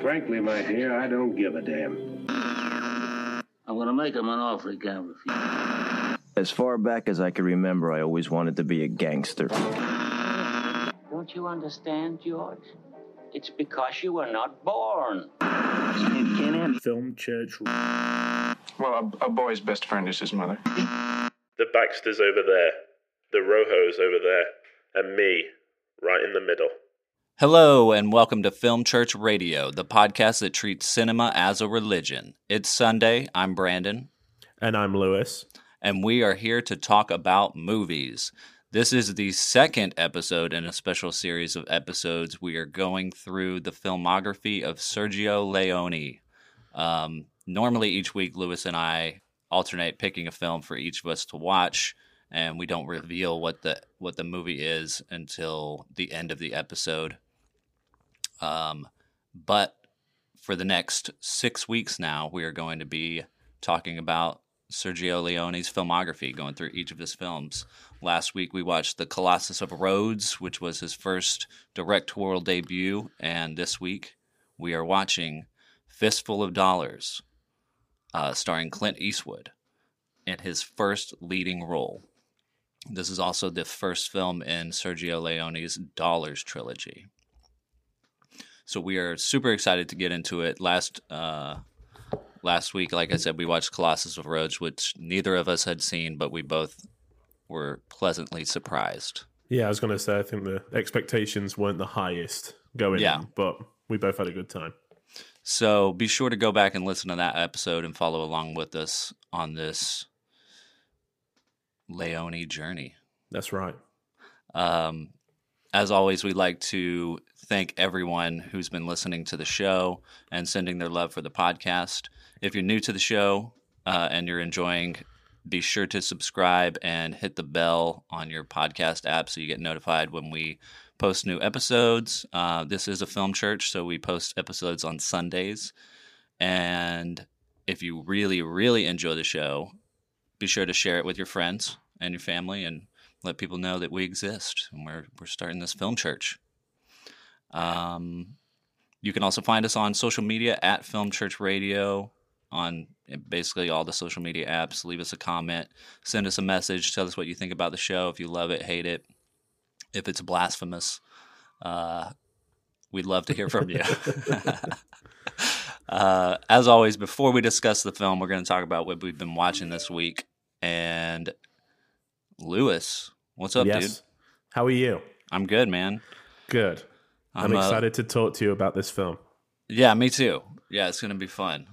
Frankly, my dear, I don't give a damn. I'm gonna make him an offer he can't refuse. As far back as I can remember, I always wanted to be a gangster. Don't you understand, George? It's because you were not born. Film Church. Well, a, a boy's best friend is his mother. The Baxters over there, the Rojos over there, and me right in the middle. Hello, and welcome to Film Church Radio, the podcast that treats cinema as a religion. It's Sunday. I'm Branden, And I'm Lewis. and we are here to talk about movies. This is the second episode in a special series of episodes. We are going through the filmography of Sergio Leone. Um, normally, each week, Lewis and I alternate picking a film for each of us to watch, and we don't reveal what the what the movie is until the end of the episode. Um, but for the next six weeks now, we are going to be talking about Sergio Leone's filmography, going through each of his films. Last week, we watched The Colossus of Rhodes, which was his first directorial debut. And this week, we are watching Fistful of Dollars, uh, starring Clint Eastwood in his first leading role. This is also the first film in Sergio Leone's Dollars trilogy. So we are super excited to get into it. Last uh, last week, like I said, we watched Colossus of Rhodes, which neither of us had seen, but we both were pleasantly surprised. Yeah, I was going to say, I think the expectations weren't the highest going Yeah. in, but we both had a good time. So be sure to go back and listen to that episode and follow along with us on this Leone journey. That's right. Um, as always, we'd like to thank everyone who's been listening to the show and sending their love for the podcast. If you're new to the show uh, and you're enjoying, be sure to subscribe and hit the bell on your podcast app so you get notified when we post new episodes. Uh, this is a film church, so we post episodes on Sundays. And if you really, really enjoy the show, be sure to share it with your friends and your family and let people know that we exist and we're we're starting this film church. Um, you can also find us on social media at Film Church Radio on basically all the social media apps. Leave us a comment, send us a message, tell us what you think about the show. If you love it, hate it, if it's blasphemous, uh, we'd love to hear from you. uh, as always, before we discuss the film, we're going to talk about what we've been watching this week. And Lewis, what's up, yes. dude? How are you? I'm good, man. Good. I'm, I'm, uh, excited to talk to you about this film. Yeah, me too. Yeah, it's gonna be fun.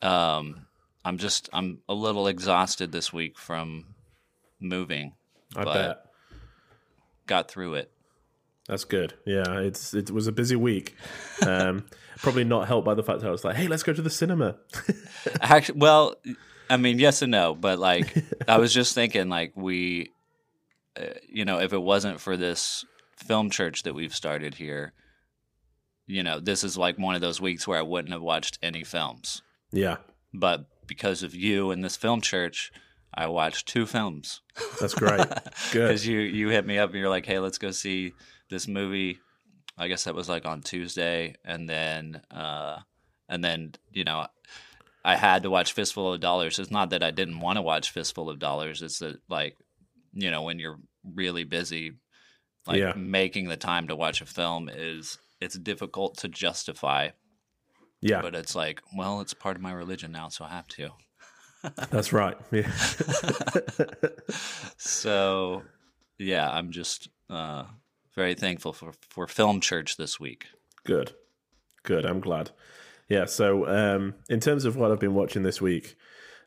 Um, I'm just I'm a little exhausted this week from moving. I but bet. Got through it. That's good. Yeah, it's it was a busy week. Um, probably not helped by the fact that I was like, "Hey, let's go to the cinema." Actually, well, I mean, yes and no, but like I was just thinking, like we, uh, you know, if it wasn't for this film church that we've started here, you know, this is like one of those weeks where I wouldn't have watched any films. yeah, But because of you and this film church, I watched two films. that's great. Good. Because you you hit me up and you're like, hey, let's go see this movie. I guess that was like on Tuesday, and then uh, and then you know, I had to watch Fistful of Dollars. It's not that I didn't want to watch Fistful of Dollars. It's that like, you know, when you're really busy, like Yeah. making the time to watch a film is it's difficult to justify. Yeah, But it's like, well, it's part of my religion now, so I have to. that's right. Yeah. so yeah i'm just uh, very thankful for, for film church this week Good. Good. I'm glad. Yeah. So, um, in terms of what I've been watching this week,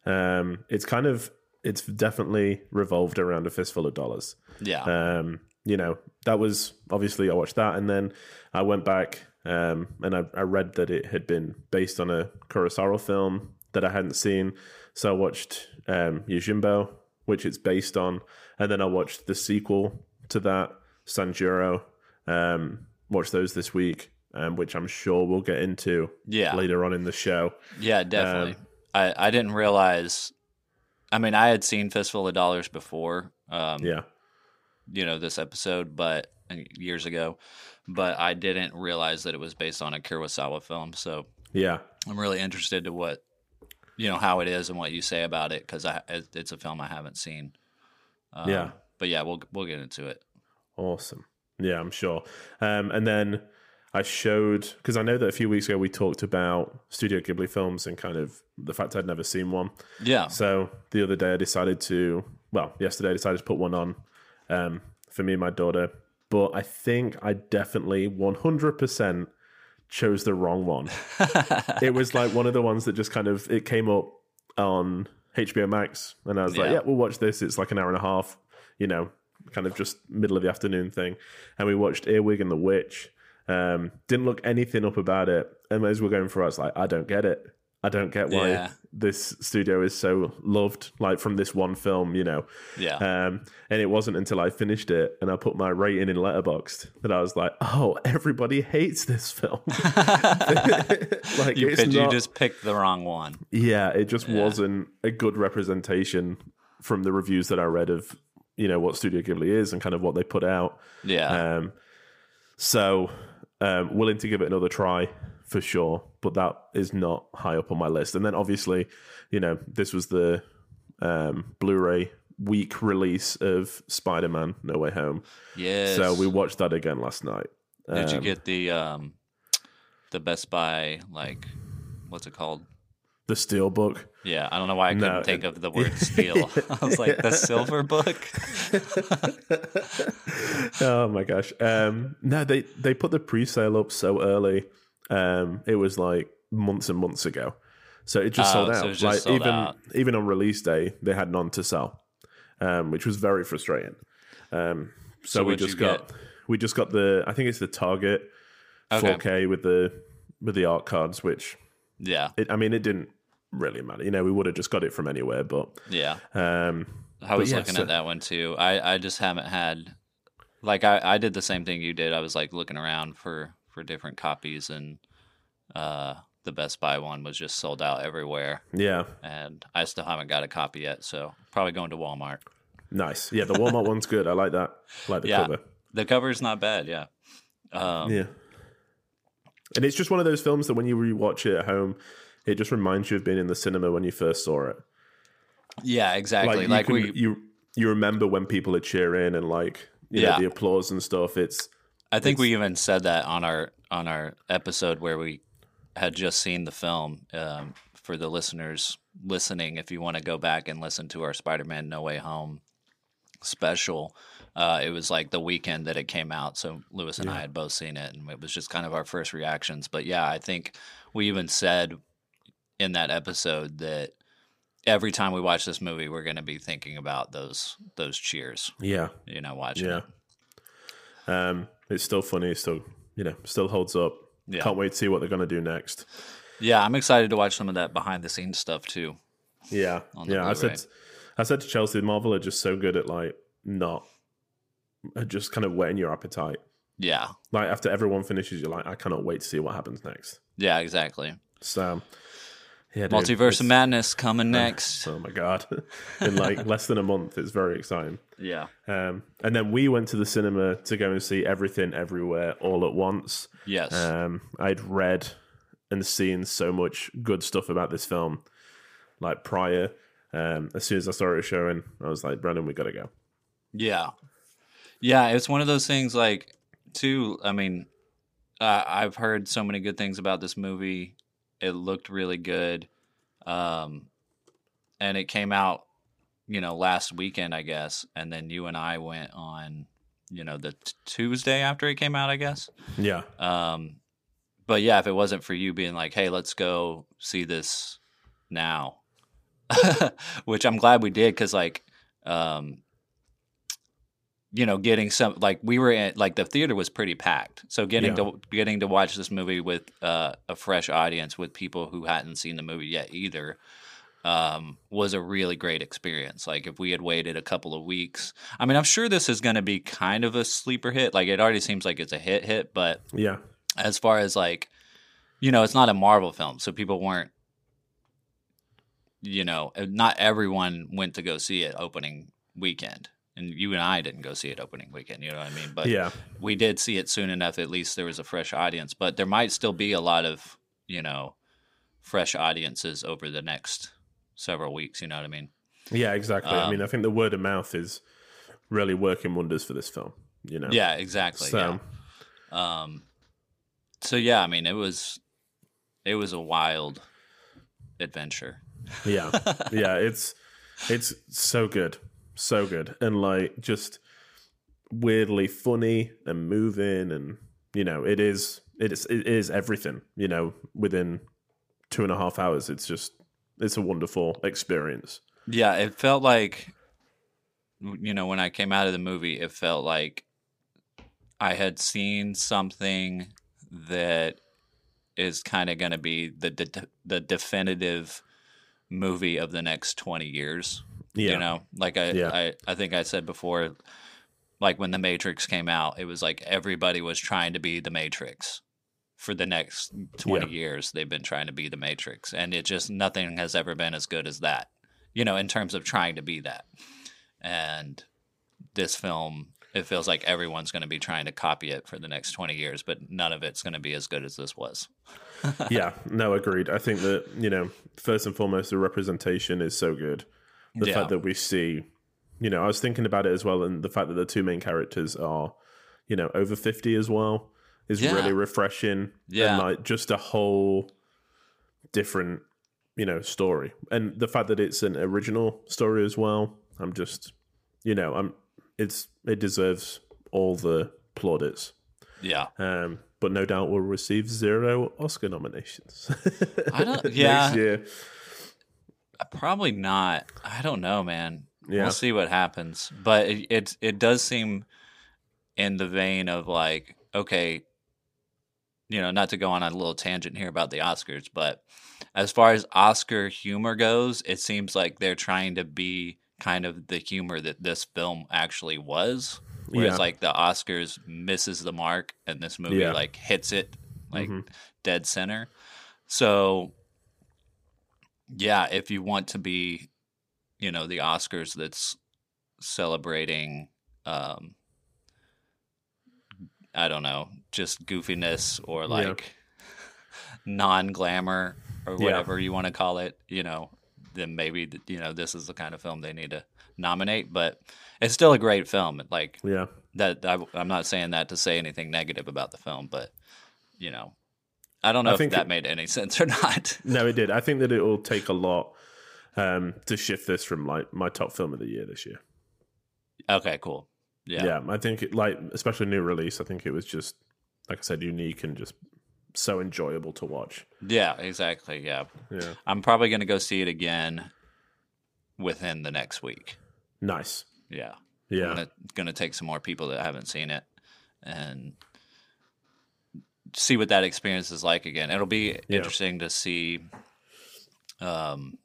um, it's kind of it's definitely revolved around a fistful of dollars. yeah Um, you know, that was obviously I watched that, and then I went back um, and I, I read that it had been based on a Kurosawa film that I hadn't seen. So I watched um, Yojimbo, which it's based on, and then I watched the sequel to that, Sanjuro. Um, watched those this week, um, which I'm sure we'll get into Yeah. later on in the show. yeah definitely Um, I, I didn't realize i mean i had seen fistful of dollars before um, Yeah, you know this episode but uh, years ago, but I didn't realize that it was based on a Kurosawa film. So Yeah, I'm really interested to what you know how it is and what you say about it because I it's a film I haven't seen. Um, Yeah. but yeah, we'll we'll get into it. awesome. Yeah, I'm sure. Um, and then I showed because I know that a few weeks ago we talked about Studio Ghibli films and kind of the fact I'd never seen one. Yeah, So the other day I decided to, well, yesterday I decided to put one on um, for me and my daughter. But I think I definitely 100% chose the wrong one. it was like one of the ones that just kind of, it came up on HBO Max. And I was like, Yeah. yeah, we'll watch this. It's like an hour and a half, you know, kind of just middle of the afternoon thing. And we watched Earwig and the Witch. Um, didn't look anything up about it. And as we're going through, I was like, I don't get it. I don't get why Yeah. this studio is so loved, like from this one film, you know. yeah. Um, and it wasn't until I finished it and I put my rating in Letterboxd that I was like, oh, everybody hates this film. like, you, it's could you just picked the wrong one? yeah, it just Yeah. wasn't a good representation from the reviews that I read of, you know, what Studio Ghibli is and kind of what they put out. Yeah, Um, so um, willing to give it another try for sure, but that is not high up on my list. And then obviously, you know, this was the um, Blu-ray week release of Spider-Man: No Way Home. yes. So we watched that again last night. Did you Um, get the um the Best Buy like what's it called? The Steel Book? Yeah, I don't know why I couldn't No, think of the word steel. I was like the silver book. oh my gosh! Um, no, they they put the pre-sale up so early. Um, it was like months and months ago, so it just Oh, sold so out. it just like sold even out. even on release day, they had none to sell, um, which was very frustrating. Um, so, So we just got get? we just got the I think it's the Target Okay. 4K with the with the art cards, which Yeah, it, I mean it didn't really matter. You know, we would have just got it from anywhere, but yeah. um, I was yeah, looking so- at that one too. I I just haven't had like I I did the same thing you did. I was like looking around for for different copies and uh the Best Buy one was just sold out everywhere yeah, and I still haven't got a copy yet, so probably going to Walmart. nice. Yeah, the Walmart one's good. I like that. I like the Yeah. cover. The cover's not bad, yeah. Um, Yeah. And it's just one of those films that when you rewatch it at home, it just reminds you of being in the cinema when you first saw it. Yeah, exactly. you Like, can- we, you you remember when people are cheering and like you Yeah. know, the applause and stuff. It's I think we even said that on our on our episode where we had just seen the film. Um, for the listeners listening, if you want to go back and listen to our Spider-Man No Way Home special, uh, it was like the weekend that it came out. So Lewis and I had both seen it, and it was just kind of our first reactions. But yeah, I think we even said in that episode that every time we watch this movie, we're going to be thinking about those those cheers. yeah, You know, watching yeah. it. Um, it's still funny. It's still you know still holds up. Yeah. Can't wait to see what they're gonna do next. Yeah, I'm excited to watch some of that behind the scenes stuff too. Yeah, yeah. I Blu-ray. said I said to Chelsea, Marvel are just so good at like not at just kind of whetting your appetite. Yeah, Like after everyone finishes, you're like, I cannot wait to see what happens next. yeah, exactly. So, yeah, dude, Multiverse of Madness coming next. Oh my god! In like less than a month, it's very exciting. Yeah, Um, and then we went to the cinema to go and see everything, everywhere, all at once. yes, Um, I'd read and seen so much good stuff about this film, like prior. Um, as soon as I saw it showing, I was like, Branden, we gotta go. yeah, yeah. It's one of those things. Like, too. I mean, uh, I've heard so many good things about this movie. It looked really good, um, and it came out, you know, last weekend, I guess. And then you and I went on, you know, the t- Tuesday after it came out, I guess. Yeah, Um, but yeah, if it wasn't for you being like, "Hey, let's go see this now," which I'm glad we did because, like, um, you know, getting some like we were in like the theater was pretty packed, so getting Yeah. to getting to watch this movie with uh, a fresh audience with people who hadn't seen the movie yet either. Um, was a really great experience. Like if we had waited a couple of weeks, I mean, I'm sure this is going to be kind of a sleeper hit. Like it already seems like it's a hit hit, but yeah, as far as like you know it's not a marvel film so people weren't you know not everyone went to go see it opening weekend and you and I didn't go see it opening weekend. You know what I mean? But Yeah. we did see it soon enough. At least there was a fresh audience. But there might still be a lot of you know fresh audiences over the next several weeks. You know what I mean? Yeah, exactly. I Um, mean, I think the word of mouth is really working wonders for this film. You know. Yeah, exactly. So yeah. Um, so yeah, I mean, it was it was a wild adventure. yeah, yeah. It's it's so good, so good, and like just weirdly funny and moving, and you know, it is it is it is everything. You know, within two and a half hours, it's just it's a wonderful experience. Yeah, it felt like you know when I came out of the movie, it felt like I had seen something that is kind of going to be the, the the definitive movie of the next 20 years. Yeah, You know, like I, Yeah. I I think I said before like when the Matrix came out, it was like everybody was trying to be the Matrix. For the next 20 Yeah. years, they've been trying to be the Matrix. And it just, nothing has ever been as good as that, you know, in terms of trying to be that. And this film, it feels like everyone's going to be trying to copy it for the next 20 years, but none of it's going to be as good as this was. yeah, no, agreed. I think that you know, first and foremost, the representation is so good. The Yeah. fact that we see, you know, I was thinking about it as well, and the fact that the two main characters are, you know, over fifty as well is Yeah. really refreshing. Yeah. and like just a whole different, you know, story, and the fact that it's an original story as well. I'm just, you know, I'm. It's it deserves all the plaudits. Yeah. Um, but no doubt will receive zero Oscar nominations. I don't- yeah. Next year. Probably not. I don't know, man. Yeah. We'll see what happens. But it, it it does seem in the vein of like, okay, you know, not to go on a little tangent here about the Oscars, but as far as Oscar humor goes, it seems like they're trying to be kind of the humor that this film actually was. Whereas Yeah. like the Oscars misses the mark and this movie Yeah. like hits it like Mhm. dead center. So yeah, if you want to be, you know, the Oscars that's celebrating um I don't know, just goofiness or Yeah. like non-glamour or Yeah. whatever you want to call it, you know, then maybe you know this is the kind of film they need to nominate, but it's still a great film. Like Yeah. that I, I'm not saying that to say anything negative about the film, but you know, I don't know I if that it- made any sense or not. No, it did. I think that it will take a lot um, to shift this from like my top film of the year this year. okay, cool. Yeah. Yeah, I think it, like especially new release. I think it was just like I said, unique and just so enjoyable to watch. Yeah, exactly. Yeah. Yeah, I'm probably going to go see it again within the next week. nice. Yeah. Yeah, I'm gonna, gonna take some more people that haven't seen it and see what that experience is like again. It'll be interesting to see um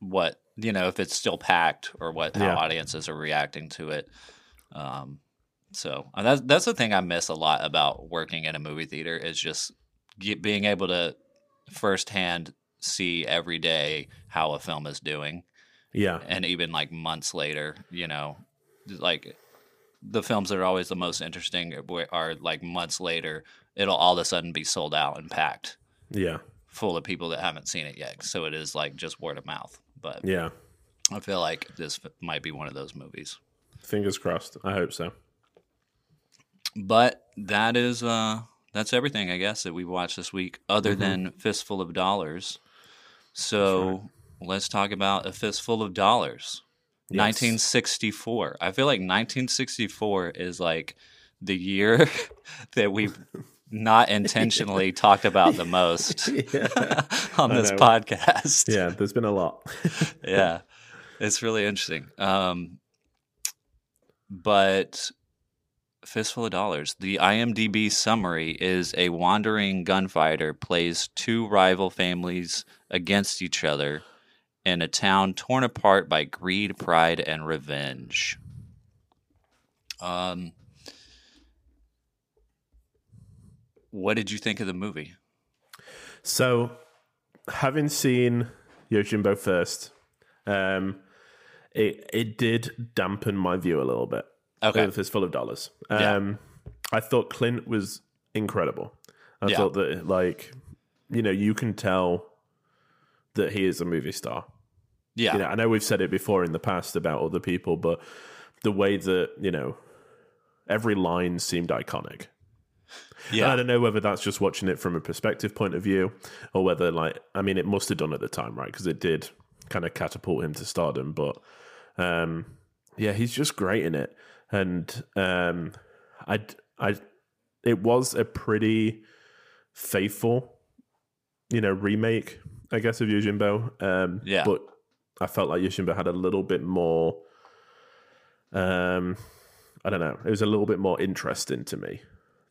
what you know if it's still packed or what how Yeah. audiences are reacting to it. Um so and that's that's the thing I miss a lot about working in a movie theater is just get, being able to firsthand see every day how a film is doing yeah, and even like months later, you know, like the films that are always the most interesting are like months later, it'll all of a sudden be sold out and packed yeah, full of people that haven't seen it yet. So it is like just word of mouth. But yeah. I feel like this might be one of those movies. Fingers crossed. I hope so. But that is uh that's everything I guess that we watched this week other Mm-hmm. than Fistful of Dollars. So let's talk about A Fistful of Dollars. Yes. 1964. I feel like 1964 is like the year that we've not intentionally talked about the most on I this know. podcast. yeah, there's been a lot. yeah. It's really interesting. Um, but Fistful of Dollars, the IMDb summary is a wandering gunfighter plays two rival families against each other in a town torn apart by greed, pride, and revenge. Um, what did you think of the movie? So, having seen Yojimbo first, um, it it did dampen my view a little bit. Okay. Fistful of Dollars. Yeah. Um, I thought Clint was incredible. I Yeah. thought that, like, you know, you can tell that he is a movie star. Yeah. You know, I know we've said it before in the past about other people, but the way that you know every line seemed iconic. And I don't know whether that's just watching it from a perspective point of view, or whether, like, I mean, it must have done at the time, right? Because it did kind of catapult him to stardom. But um, yeah, he's just great in it, and um, I, I, it was a pretty faithful, you know, remake, I guess, of Yojimbo. Um, Yeah. but I felt like Yojimbo had a little bit more. Um, I don't know. It was a little bit more interesting to me.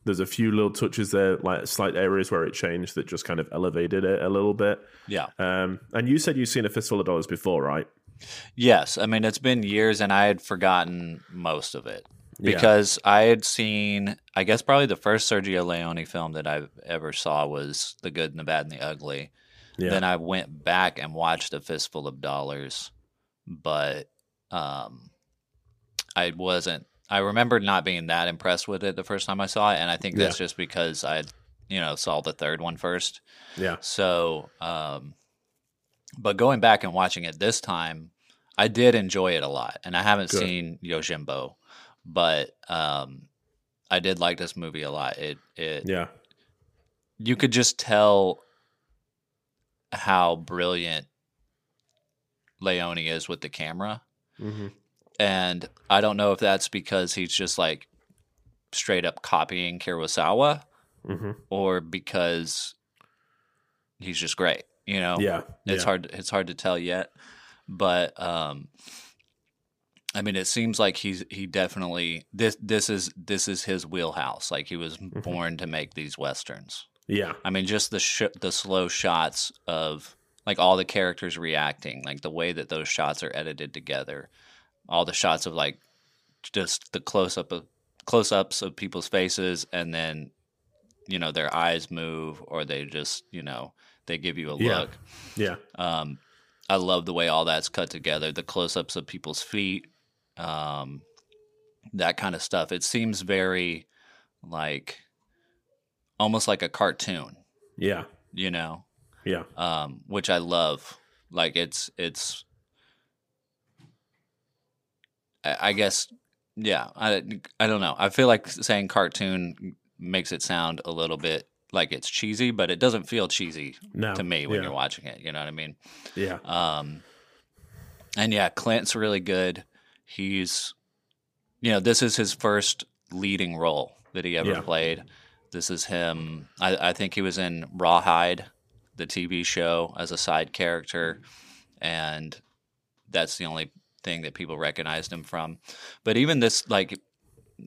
There's a few little touches there, like slight areas where it changed that just kind of elevated it a little bit. Yeah. Um, and you said you've seen a fistful of dollars before, right? Yes, I mean it's been years, and I had forgotten most of it Yeah. because I had seen. I guess probably the first Sergio Leone film that I ever saw was The Good and the Bad and the Ugly. Yeah. Then I went back and watched A Fistful of Dollars, but um, I wasn't. I remember not being that impressed with it the first time I saw it, and I think that's just because I, you know, saw the third one first. yeah. So, um, but going back and watching it this time, I did enjoy it a lot, and I haven't Good. seen Yojimbo, but um, I did like this movie a lot. It it Yeah. you could just tell how brilliant Leone is with the camera, hmm and I don't know if that's because he's just like straight up copying Kurosawa, hmm or because he's just great. You know, Yeah. it's yeah. hard it's hard to tell yet but um i mean it seems like he's he definitely this this is this is his wheelhouse like he was Mm-hmm. born to make these westerns Yeah. i mean just the sh- the slow shots of like all the characters reacting like the way that those shots are edited together all the shots of like just the close up of close ups of people's faces and then you know their eyes move or they just you know they give you a Yeah. look Yeah. um, I love the way all that's cut together, the close ups of people's feet, um, that kind of stuff. It seems very like almost like a cartoon, Yeah. you know, Yeah. um, which I love. Like it's it's, I, guess, yeah. I I don't know. I feel like saying cartoon makes it sound a little bit like it's cheesy, but it doesn't feel cheesy No. to me when yeah. you're watching it. You know what I mean? Yeah. Um, and yeah, Clint's really good. He's, you know, this is his first leading role that he ever Yeah. played. This is him. I, I think he was in Rawhide, the TV show, as a side character, and that's the only thing that people recognized him from. But even this, like,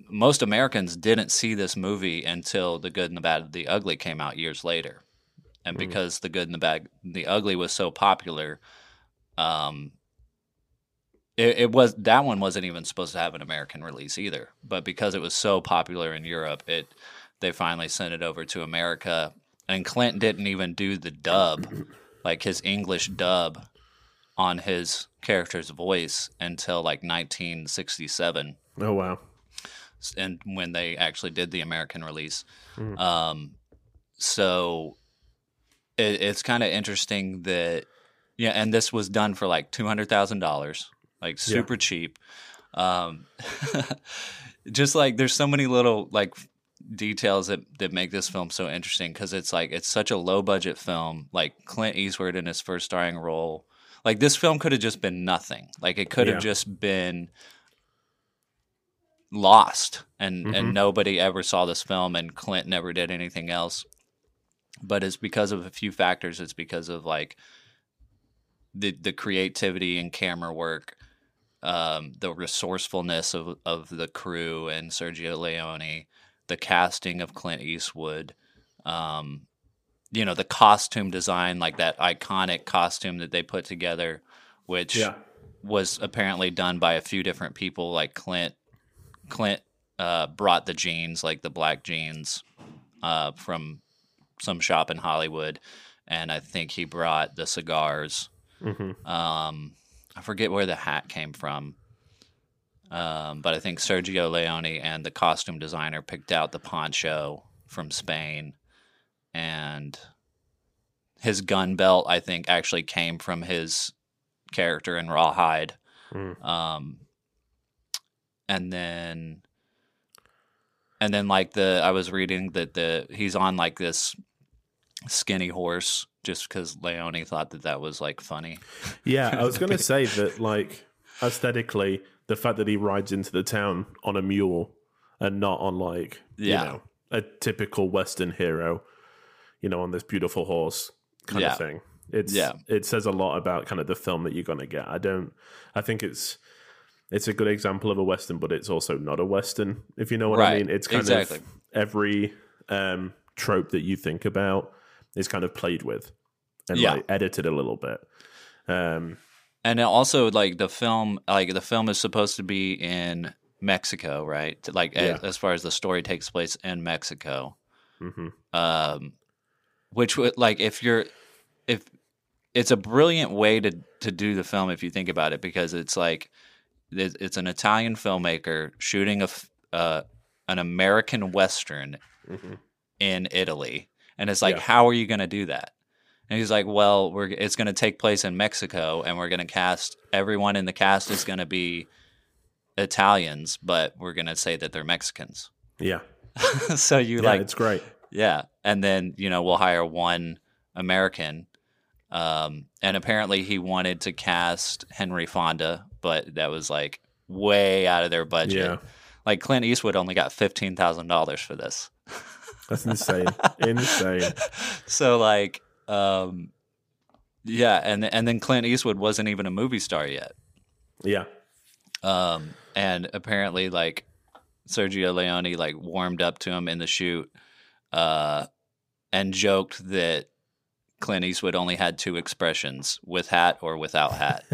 most Americans didn't see this movie until The Good and the Bad the Ugly came out years later. And because The Good and the Bad the Ugly was so popular, um, it, it was that one wasn't even supposed to have an American release either. But because it was so popular in Europe, it they finally sent it over to America. And Clint didn't even do the dub, like his English dub, on his character's voice until like 1967 Oh wow. and when they actually did the American release. Um, so it, it's kind of interesting that yeah, and this was done for like two hundred thousand dollars, like super cheap. Um, just like there's so many little like details that that make this film so interesting because it's like it's such a low budget film. Like Clint Eastwood in his first starring role. Like this film could have just been nothing. Like it could have Yeah. just been lost and Mm-hmm. and nobody ever saw this film and Clint never did anything else but it's because of a few factors it's because of like the the creativity and camera work um, the resourcefulness of of the crew and Sergio Leone the casting of Clint Eastwood um, you know the costume design like that iconic costume that they put together which Yeah. was apparently done by a few different people. Like Clint, Clint uh, brought the jeans, like the black jeans, uh, from some shop in Hollywood, and I think he brought the cigars. Mm-hmm. Um, I forget where the hat came from. Um, but I think Sergio Leone and the costume designer picked out the poncho from Spain, and his gun belt I think actually came from his character in Rawhide. Mm. Um, and then, and then like the I was reading that the he's on like this skinny horse just because Leone thought that that was like funny. Yeah, I was going to say that, like, aesthetically, the fact that he rides into the town on a mule and not on, like, Yeah. you know, a typical Western hero, you know, on this beautiful horse kind Yeah. of thing. It's Yeah. it says a lot about kind of the film that you're going to get. I don't. I think it's it's a good example of a western, but it's also not a western. If you know what I mean, it's kind exactly. of every um, trope that you think about is kind of played with and Yeah. like edited a little bit. Um, And also like the film, like the film is supposed to be in Mexico, right? Like Yeah. as far as the story takes place in Mexico, mhm. um, which would like if you're if it's a brilliant way to to do the film if you think about it because it's like it's an Italian filmmaker shooting a uh, an American western Mhm. in Italy, and it's like, Yeah. how are you going to do that? And he's like, well, we're it's going to take place in Mexico, and we're going to cast everyone in the cast is going to be Italians, but we're going to say that they're Mexicans. Yeah, so you yeah, like, it's great. Yeah, and then you know we'll hire one American, um, and apparently he wanted to cast Henry Fonda, but that was like way out of their budget. Yeah. Like Clint Eastwood only got fifteen thousand dollars for this. That's insane. insane. so like um yeah and and then clint eastwood wasn't even a movie star yet Yeah. um and apparently like sergio leone like warmed up to him in the shoot uh and joked that clint eastwood only had two expressions with hat or without hat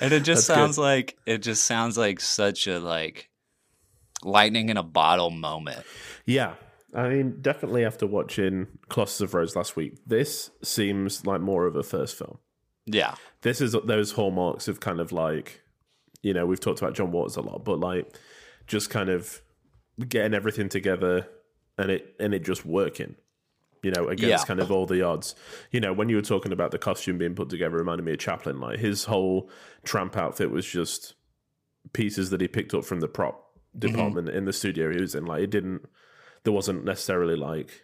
and it just That's good. sounds like it just sounds like such a like lightning in a bottle moment Yeah. I mean, definitely after watching Colossus of Rhodes last week, this seems like more of a first film. yeah This is those hallmarks of kind of like, you know, we've talked about John Waters a lot, but like just kind of getting everything together and it and it just working. You know, against Yeah. kind of all the odds. You know, when you were talking about the costume being put together, reminded me of Chaplin. Like his whole tramp outfit was just pieces that he picked up from the prop mm-hmm. department in the studio he was in. Like it didn't there wasn't necessarily like,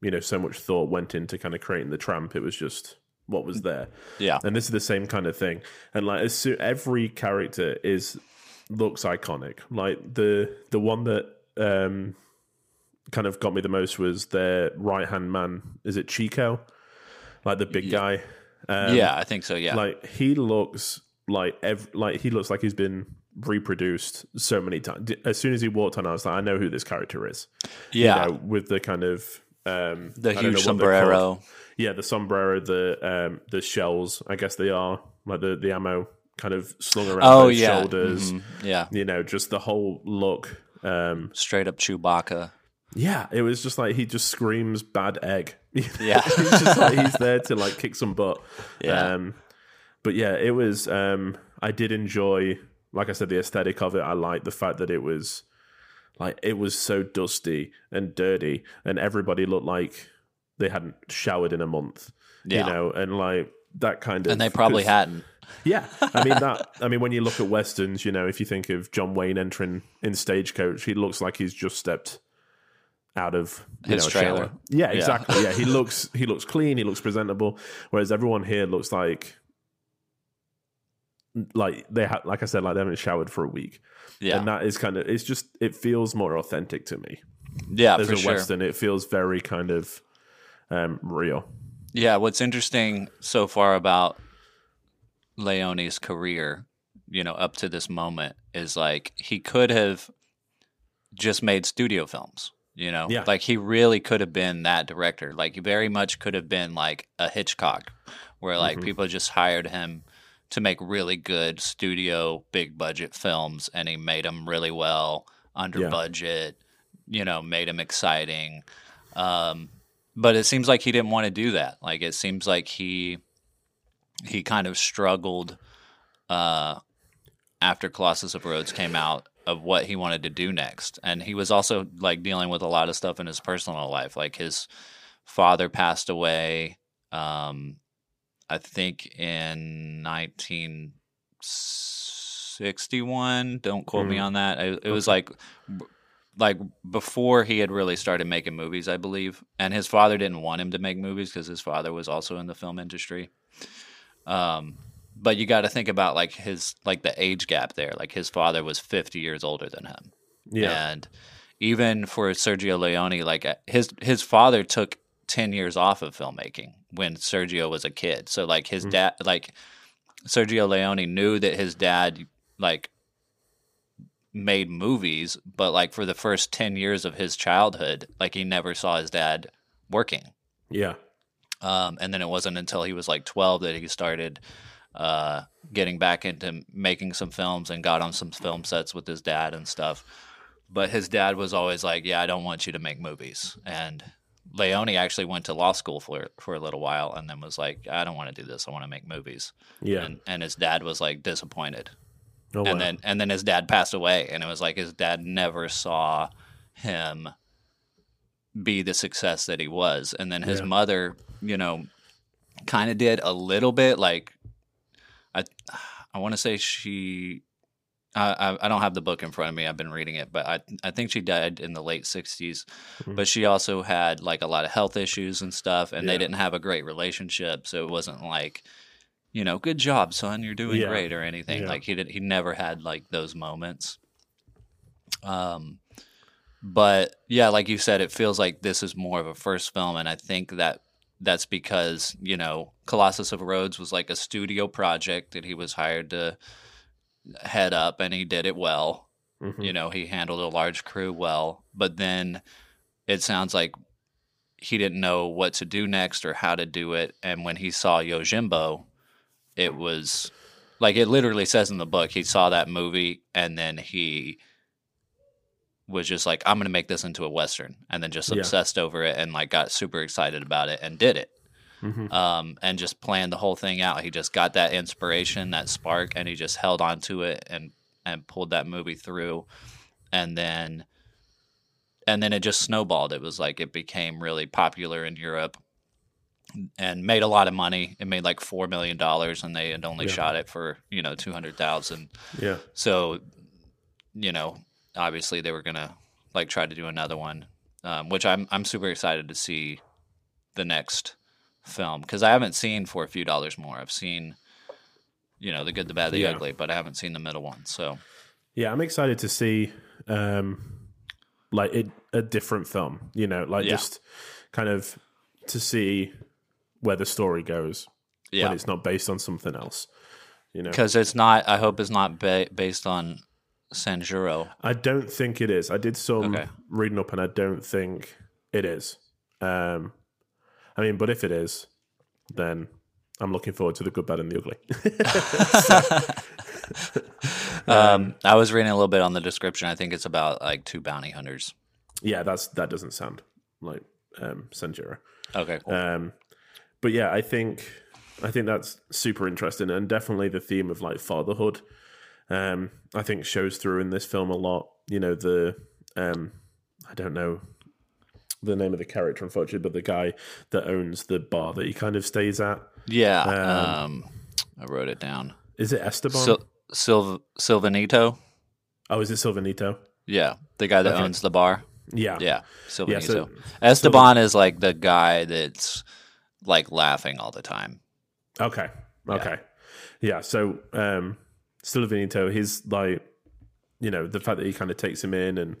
you know, so much thought went into kind of creating the tramp. It was just what was there. yeah And this is the same kind of thing. And like as soon, every character is looks iconic. Like the the one that um kind of got me the most was their right hand man. Is it Chico? Like the big guy. Um, yeah i think so yeah Like he looks like ev- like he looks like he's been reproduced so many times. As soon as he walked on, I was like, I know who this character is. yeah You know, with the kind of um, the I huge what they're called. sombrero Yeah, the sombrero, the um, the shells. I guess they are like the the ammo kind of slung around oh those yeah shoulders. Mhm. yeah You know, just the whole look. Um, straight up chewbacca yeah, it was just like he just screams bad egg. Yeah. he's just like he's there to like kick some butt. Yeah. Um, but yeah, it was. Um, I did enjoy, like I said, the aesthetic of it. I liked the fact that it was like it was so dusty and dirty, and everybody looked like they hadn't showered in a month. Yeah. You know, and like that kind of. and they probably hadn't yeah, I mean that. I mean, when you look at westerns, you know, if you think of John Wayne entering in Stagecoach, he looks like he's just stepped out of you His know, a trailer. shower. Yeah, exactly. Yeah, he looks he looks clean. He looks presentable. Whereas everyone here looks like like they have, like I said, like they haven't showered for a week. yeah And that is kind of it's just it feels more authentic to me yeah as for a sure western. It feels very kind of um, real. yeah what's interesting so far about leone's career you know up to this moment is like he could have just made studio films you know Yeah. like he really could have been that director like he very much could have been like a hitchcock where like Mhm. people just hired him to make really good studio big budget films and he made them really well under Yeah. budget you know made them exciting um, but it seems like he didn't want to do that like it seems like he he kind of struggled uh, after Colossus of Rhodes came out of what he wanted to do next. And he was also like dealing with a lot of stuff in his personal life. Like his father passed away, um, I think in 1961. Don't quote me Mm. on that. It, it was like like before he had really started making movies, I believe. And his father didn't want him to make movies because his father was also in the film industry. Um, but you got to think about like his like the age gap there. Like his father was 50 years older than him. Yeah. And even for Sergio Leone, like uh, his his father took 10 years off of filmmaking when Sergio was a kid. So like his dad like Sergio Leone knew that his dad like made movies, but like for the first 10 years of his childhood, like he never saw his dad working. yeah. Um, and then it wasn't until he was like 12 that he started uh, getting back into making some films and got on some film sets with his dad and stuff. But his dad was always like, "Yeah, I don't want you to make movies." And Leone actually went to law school for for a little while, and then was like, "I don't want to do this. I want to make movies." Yeah. And and his dad was like disappointed oh, and wow. then and then his dad passed away and it was like his dad never saw him be the success that he was and then his Yeah. mother you know kind of did a little bit like i i want to say she I, I don't have the book in front of me. I've been reading it, but I I think she died in the late '60s. Mhm. But she also had like a lot of health issues and stuff, and Yeah. they didn't have a great relationship. So it wasn't like, you know, good job, son, you're doing Yeah. great or anything. Like he did, he never had like those moments. Um, but yeah, like you said, it feels like this is more of a first film, and I think that that's because you know Colossus of Rhodes was like a studio project that he was hired to head up, and he did it well. Mhm. You know, he handled a large crew well, but then it sounds like he didn't know what to do next or how to do it. And when he saw Yojimbo, it was like it literally says in the book, he saw that movie and then he was just like, I'm going to make this into a Western. And then just Yeah. obsessed over it and like got super excited about it and did it Mhm. um, and just planned the whole thing out. He just got that inspiration, that spark, and he just held on to it and and pulled that movie through. And then and then it just snowballed. It was like it became really popular in Europe and made a lot of money. It made like four million dollars, and they had only Yeah. shot it for you know two hundred thousand. Yeah. So, you know, obviously they were gonna like try to do another one, um, which I'm I'm super excited to see the next film because I haven't seen for a few dollars more. I've seen, you know, the good, the bad, the Yeah. ugly, but I haven't seen the middle one. So Yeah, I'm excited to see um like it, a different film, you know, like Yeah. just kind of to see where the story goes when it's not based on something else. You know. because it's not. I hope it's not ba- based on Sanjuro. I don't think it is. I did some Okay. reading up and I don't think it is. Um I mean, but if it is, then I'm looking forward to the good, bad, and the ugly. Um, I was reading a little bit on the description. I think it's about like two bounty hunters. yeah, that's that doesn't sound like um Sanjuro. Okay, cool. Um, but yeah, I think I think that's super interesting, and definitely the theme of like fatherhood. Um, I think shows through in this film a lot. You know the um, I don't know the name of the character, unfortunately, but the guy that owns the bar that he kind of stays at yeah, um, um, I wrote it down. is it Esteban? Sil- Silv- Silvanito. oh, is it Silvanito? Yeah, the guy that Okay. owns the bar. Yeah, Yeah, Silvanito. Yeah, so- Esteban is like the guy that's like laughing all the time. Okay. Okay. Yeah. So um Silvanito, his like you know, the fact that he kind of takes him in and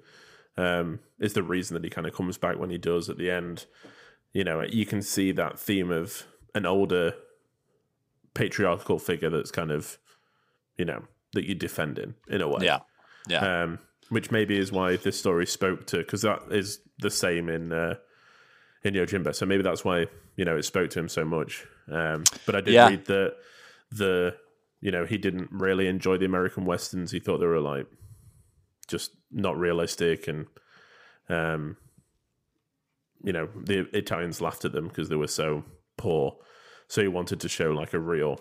um is the reason that he kind of comes back when he does at the end. You know, you can see that theme of an older patriarchal figure that's kind of you know, that you're defending in a way. Yeah, yeah, Um which maybe is why this story spoke to because that is the same in uh in Yojimbo. So maybe that's why, you know, it spoke to him so much. Um but I did Yeah. read that the you know, he didn't really enjoy the American westerns. He thought they were like just not realistic and um you know, the Italians laughed at them because they were so poor. So he wanted to show like a real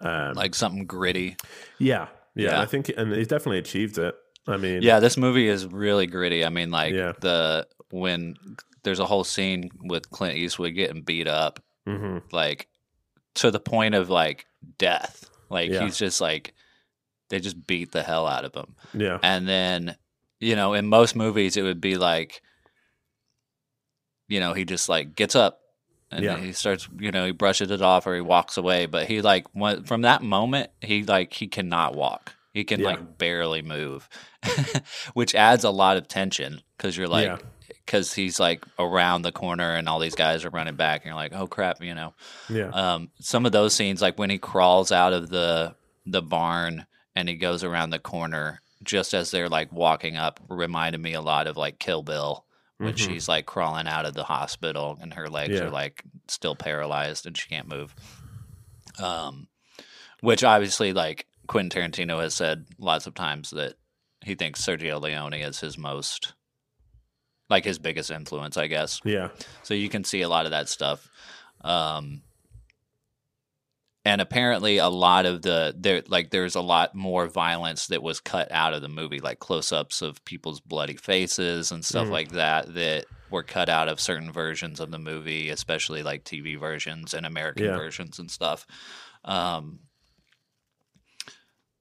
Um, like something gritty. yeah, yeah, Yeah. I think, and he's definitely achieved it. I mean, Yeah, this movie is really gritty. I mean, like Yeah. the when there's a whole scene with Clint Eastwood getting beat up, hmm like to the point of like death. Like Yeah. he's just like they just beat the hell out of him. yeah, And then, you know, in most movies it would be like you know, he just like gets up and Yeah. he starts, you know, he brushes it off or he walks away, but he like went, from that moment he like he cannot walk. He can Yeah. like barely move, which adds a lot of tension because you're like, Yeah. Because he's like around the corner and all these guys are running back, and you're like, oh crap, you know. yeah, Um, some of those scenes, like when he crawls out of the the barn and he goes around the corner, just as they're like walking up, reminded me a lot of like Kill Bill when Mhm. she's like crawling out of the hospital and her legs Yeah. are like still paralyzed and she can't move. Um, which obviously, like Quentin Tarantino has said lots of times that he thinks Sergio Leone is his most, like his biggest influence, I guess. yeah, So you can see a lot of that stuff. Um, and apparently a lot of the there like there's a lot more violence that was cut out of the movie like close-ups of people's bloody faces and stuff Mm. like that that were cut out of certain versions of the movie especially like tv versions and american Yeah. versions and stuff um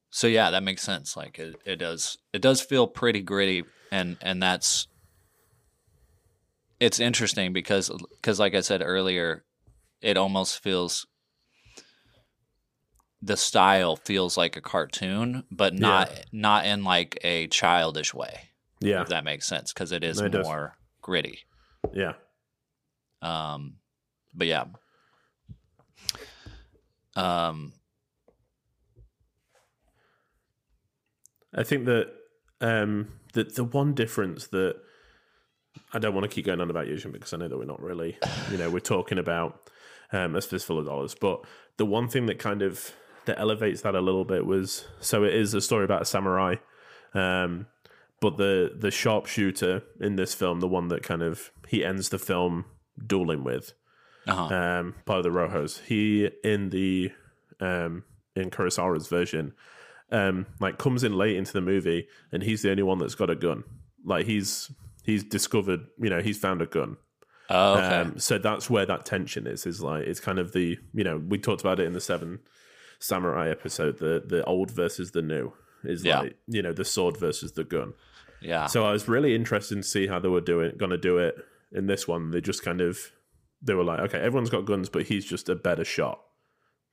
so yeah that makes sense like it, it does it does feel pretty gritty and and that's it's interesting because because like I said earlier, it almost feels the style feels like a cartoon, but not not in like a childish way. yeah, If that makes sense, because it is it does. more gritty. yeah. Um, but yeah. Um, I think that um, the the one difference that I don't want to keep going on about Yushin because I know that we're not really, you know, we're talking about um, a fistful of dollars. But the one thing that kind of that elevates that a little bit was so it is a story about a samurai, um, but the the sharpshooter in this film, the one that kind of he ends the film dueling with, uh-huh. um, part of the Rojos. He in the um, in Kurosawa's version, um, like comes in late into the movie, and he's the only one that's got a gun. Like he's he's discovered, you know, he's found a gun. oh, okay. Um, so that's where that tension is. Is like it's kind of the you know we talked about it in the Seven Samurai episode. The the old versus the new is Yeah. like you know the sword versus the gun. yeah. So I was really interested to see how they were doing, going to do it in this one. They just kind of, they were like, okay, everyone's got guns, but he's just a better shot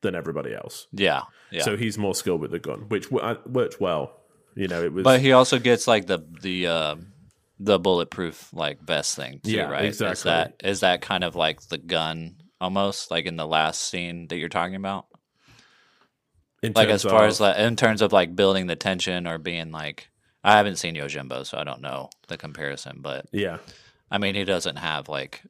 than everybody else. yeah. Yeah. So he's more skilled with the gun, which w- uh, worked well. You know, it was. but he also gets like the the uh, the bulletproof like vest thing too, Yeah, right? Is that is that kind of like the gun almost like in the last scene that you're talking about? in like as far of- as like in terms of like building the tension or being like I haven't seen Yojimbo, so I don't know the comparison, but yeah, I mean he doesn't have like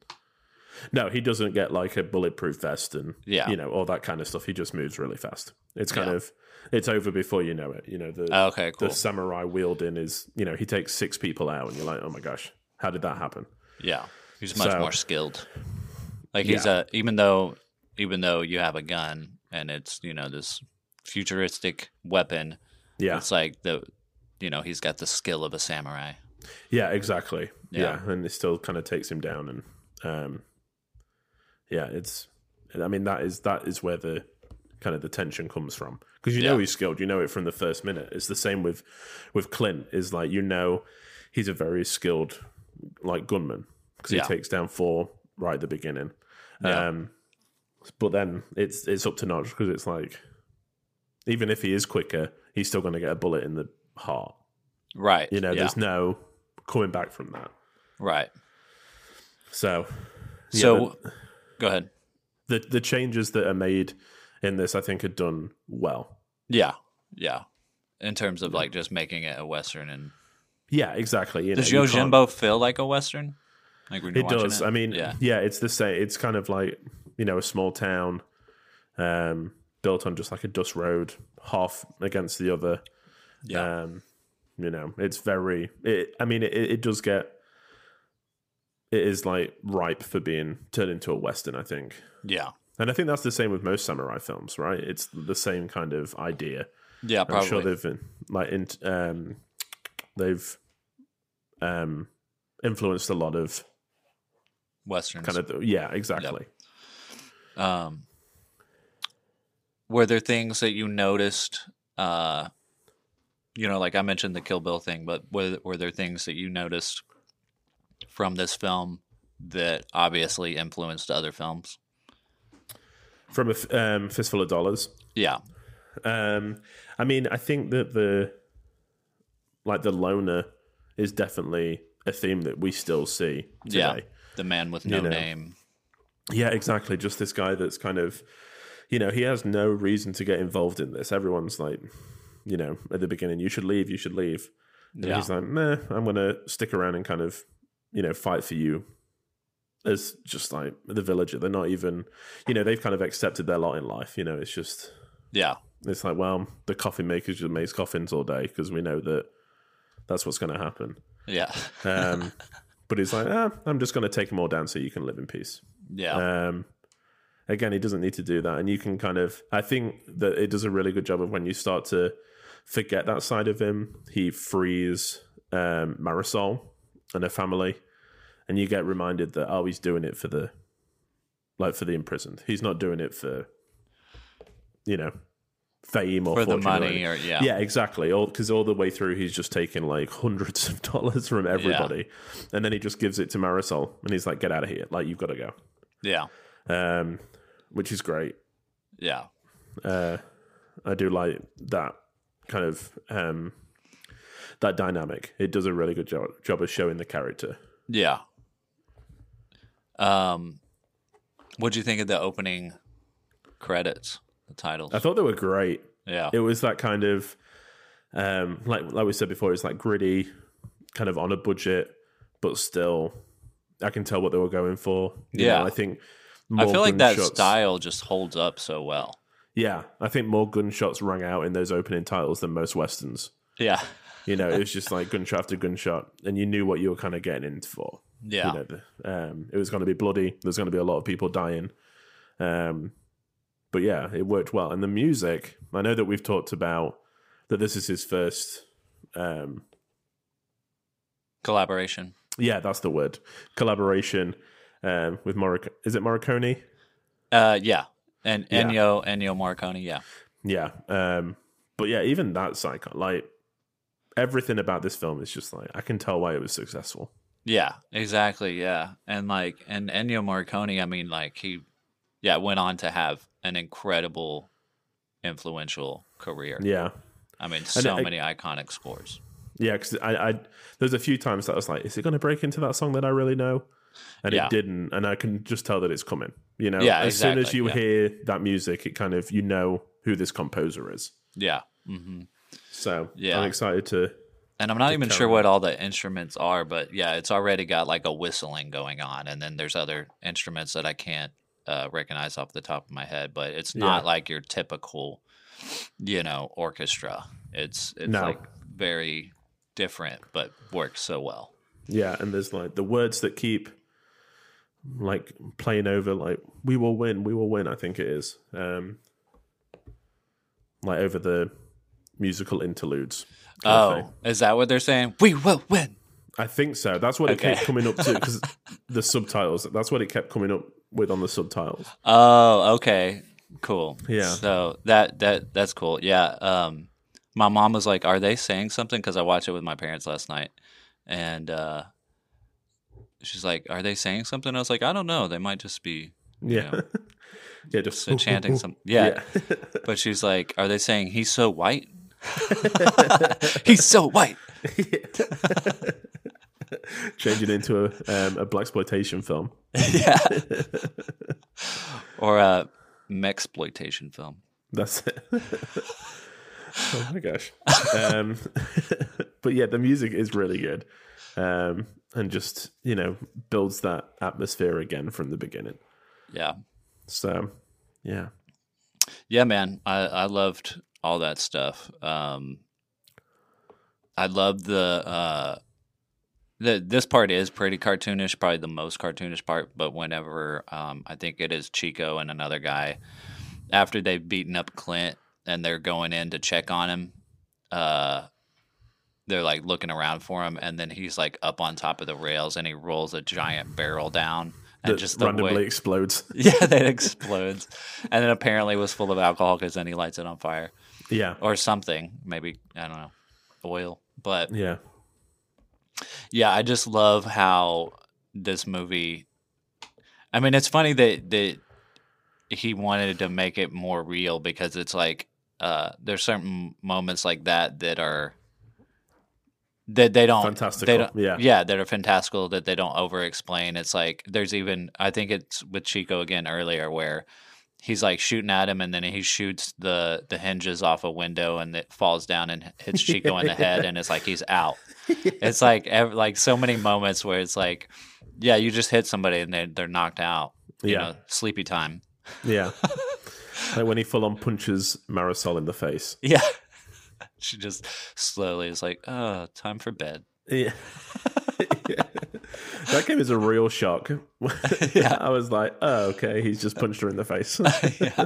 no, he doesn't get like a bulletproof vest and Yeah. you know all that kind of stuff. He just moves really fast. It's kind Yeah. of, it's over before you know it. You know the okay, cool. the samurai wielding is you know he takes six people out, and you're like, oh my gosh, how did that happen? Yeah, he's much So- more skilled. Like he's Yeah. a even though even though you have a gun and it's you know this futuristic weapon, Yeah, it's like the you know he's got the skill of a samurai. Yeah, exactly. Yeah. Yeah, and it still kind of takes him down, and um, yeah, it's. I mean, that is that is where the kind of the tension comes from because you know Yeah. he's skilled. You know it from the first minute. It's the same with with Clint. Is like you know he's a very skilled like gunman because Yeah. he takes down four right at the beginning. Yeah. Um, but then it's it's up to notch because it's like even if he is quicker, he's still going to get a bullet in the heart. Right. You know, yeah. there's no coming back from that. right. So, yeah, So go ahead. the, the changes that are made in this, I think, are done well. Yeah. Yeah. In terms of like just making it a western and Yeah, exactly. You know, does can't- Yojimbo feel like a western? Like when It does. I mean, yeah. yeah. it's the same. It's kind of like you know a small town, um, built on just like a dust road, half against the other. Yeah. Um, you know, it's very. It, I mean, it, it does get. It is like ripe for being turned into a western. I think. yeah. And I think that's the same with most samurai films, right? It's the same kind of idea. Yeah, I'm sure they've been like in, um, they've um, influenced a lot of Westerns. kind of yeah, exactly. Um, were there things that you noticed? Uh, you know, like I mentioned the Kill Bill thing, but were were there things that you noticed from this film that obviously influenced other films? From a f- um, fistful of dollars. Yeah, Um, I mean, I think that the like the loner is definitely a theme that we still see today. yeah. The man with no know. name. Yeah, exactly. Just this guy that's kind of, you know, he has no reason to get involved in this. Everyone's like, you know, at the beginning, you should leave, you should leave. And Yeah. he's like, nah, I'm going to stick around and kind of, you know, fight for you as just like the villager. They're not even, you know, they've kind of accepted their lot in life. You know, it's just, Yeah, it's like, well, the coffin makers just makes coffins all day because we know that that's what's going to happen. yeah, Um, but he's like, ah, I'm just going to take them all down so you can live in peace. yeah, Um, again, he doesn't need to do that, and you can kind of. I think that it does a really good job of when you start to forget that side of him. He frees um, Marisol and her family, and you get reminded that oh, he's doing it for the like for the imprisoned. He's not doing it for you know fame or for the fortune or money or yeah, Yeah, exactly. Because all the way through, he's just taking like hundreds of dollars from everybody, and then he just gives it to Marisol, and he's like, "Get out of here! Like you've got to go." yeah, um, which is great. yeah, Uh, I do like that kind of um, that dynamic. It does a really good job, job of showing the character. yeah. Um, what do you think of the opening credits, the titles? I thought they were great. yeah, It was that kind of um, like like we said before, it's like gritty, kind of on a budget, but still, I can tell what they were going for. You Yeah. know, I think. I feel like that gunshots- style just holds up so well. Yeah, I think more gunshots rang out in those opening titles than most westerns. Yeah, You know, it was just like gunshot after gunshot, and you knew what you were kind of getting in for. yeah, You know, the, um, it was going to be bloody. There's going to be a lot of people dying. Um, but yeah, it worked well. And the music, I know that we've talked about that this is his first. Um, collaboration. yeah, that's the word. Collaboration um, with Morric. Is it Morricone? Uh, yeah, and Yeah. Ennio Ennio Morricone. Yeah, Yeah. Um, but yeah, even that psycho, like everything about this film is just like I can tell why it was successful. yeah, exactly. Yeah, and like and Ennio Morricone. I mean, like he, yeah, went on to have an incredible, influential career. Yeah. I mean, so I- many iconic scores. Yeah, because I, I there's a few times that I was like, is it going to break into that song that I really know? And Yeah. it didn't, and I can just tell that it's coming. You know, Yeah, as soon as you yeah. hear that music, it kind of you know who this composer is. Yeah. hmm So Yeah. I'm excited to. And I'm not even sure what all the instruments are, but yeah, it's already got like a whistling going on, and then there's other instruments that I can't uh, recognize off the top of my head. But it's not Yeah. like your typical, you know, orchestra. It's it's No. like very different, but works so well. Yeah, and there's like the words that keep like playing over, like "We will win, we will win." I think it is, um, like over the musical interludes. kind of thing. Oh, is that what they're saying? We will win. I think so. That's what it Okay. kept coming up to because the subtitles. That's what it kept coming up with on the subtitles. Oh, okay. Cool. Yeah. So that that that's cool. Yeah. Um my mom was like, "Are they saying something?" cuz I watched it with my parents last night. And uh she's like, "Are they saying something?" I was like, "I don't know. They might just be Yeah, know, yeah, just so chanting some Yeah. Yeah. But she's like, "Are they saying he's so white?" he's so white. Change it into a um, a black exploitation film. yeah. or a mexploitation film. That's it. oh my gosh. Um, but yeah, the music is really good, um, and just you know builds that atmosphere again from the beginning. Yeah. So yeah, Yeah, man, I I loved all that stuff. Um, I love the uh, the this part is pretty cartoonish, probably the most cartoonish part. But whenever um, I think it is Chico and another guy, after they've beaten up Clint and they're going in to check on him, uh, they're like looking around for him, and then he's like up on top of the rails and he rolls a giant barrel down. And just randomly way, explodes. yeah, that explodes, and then apparently was full of alcohol because then he lights it on fire Yeah, or something. Maybe I don't know, oil. But yeah, yeah, I just love how this movie. I mean, it's funny that that he wanted to make it more real because it's like uh, there's certain moments like that that are that they don't Fantastical, They don't, yeah. yeah, that are fantastical that they don't over explain. It's like there's even I think it's with Chico again earlier where he's like shooting at him and then he shoots the the hinges off a window and it falls down and hits Chico in the head and it's like he's out. It's like ev- like so many moments where it's like, yeah, you just hit somebody and they they're knocked out. You Yeah. know, sleepy time. yeah. like when he full on punches Marisol in the face. Yeah. she just slowly is like, oh, time for bed. Yeah. That came as a real shock. Yeah. I was like, oh, okay, he's just punched her in the face. yeah.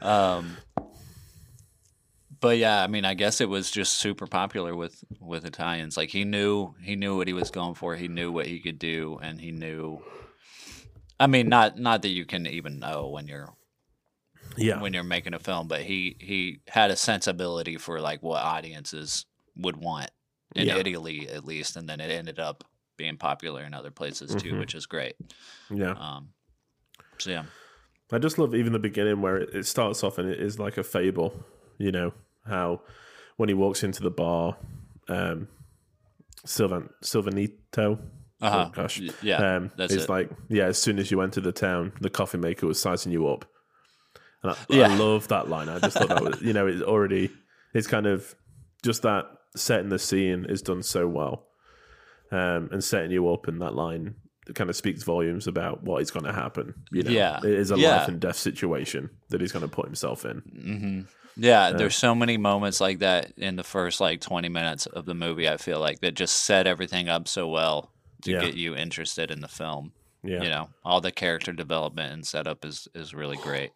um, but yeah, I mean, I guess it was just super popular with with Italians. Like he knew he knew what he was going for. He knew what he could do, and he knew. I mean, not not that you can even know when you're yeah. when you're making a film, but he he had a sensibility for like what audiences would want in Yeah. Italy at least, and then it ended up being popular in other places too, Mhm. which is great. yeah. Um, so yeah, I just love even the beginning where it, it starts off and it is like a fable, you know, how when he walks into the bar, um, Silvanito, Uh-huh. oh gosh, yeah, um, that's it's it. like yeah, as soon as you enter the town, the coffee maker was sizing you up, and I, Yeah. I love that line. I just thought that was, you know, it's already, it's kind of just that setting the scene is done so well, um, and setting you up, and that line kind of speaks volumes about what is going to happen. You know, Yeah. it is a Yeah. life and death situation that he's going to put himself in. hmm Yeah, there's so many moments like that in the first like 20 minutes of the movie. I feel like that just set everything up so well to Yeah. get you interested in the film. Yeah, You know, all the character development and setup is is really great.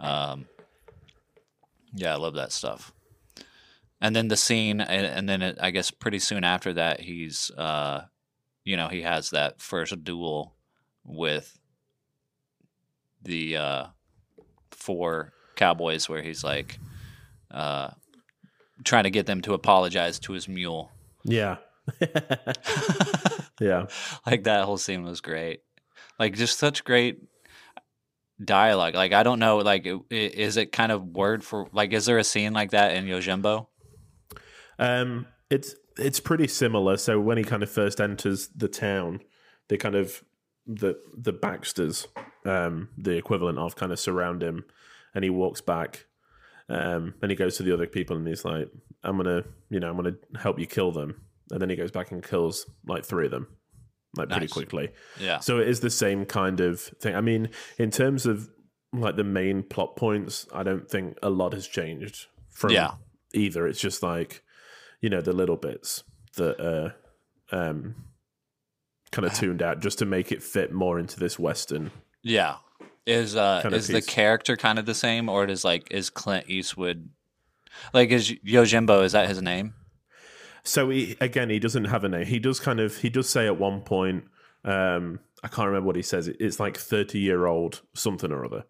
Um, yeah, I love that stuff. And then the scene, and, and then it, I guess pretty soon after that, he's, uh, you know, he has that first duel with the uh, four cowboys, where he's like uh, trying to get them to apologize to his mule. yeah, yeah. like that whole scene was great like just such great dialogue like i don't know like is it kind of word for like is there a scene like that in yojimbo Um, it's it's pretty similar. So when he kind of first enters the town, they kind of the the Baxters, um, the equivalent of, kind of surround him, and he walks back, um, and he goes to the other people, and he's like, "I'm gonna, you know, I'm gonna help you kill them," and then he goes back and kills like three of them, like pretty quickly. yeah So it is the same kind of thing. I mean, in terms of like the main plot points, I don't think a lot has changed from Yeah. either. It's just like, you know, the little bits that are um kind of tuned out just to make it fit more into this western. yeah is uh Kinda is the character kind of the same or is like is clint eastwood like is yojimbo is that his name So he again, he doesn't have a name. He does kind of he does say at one point, um, I can't remember what he says. It's like thirty year old something or other.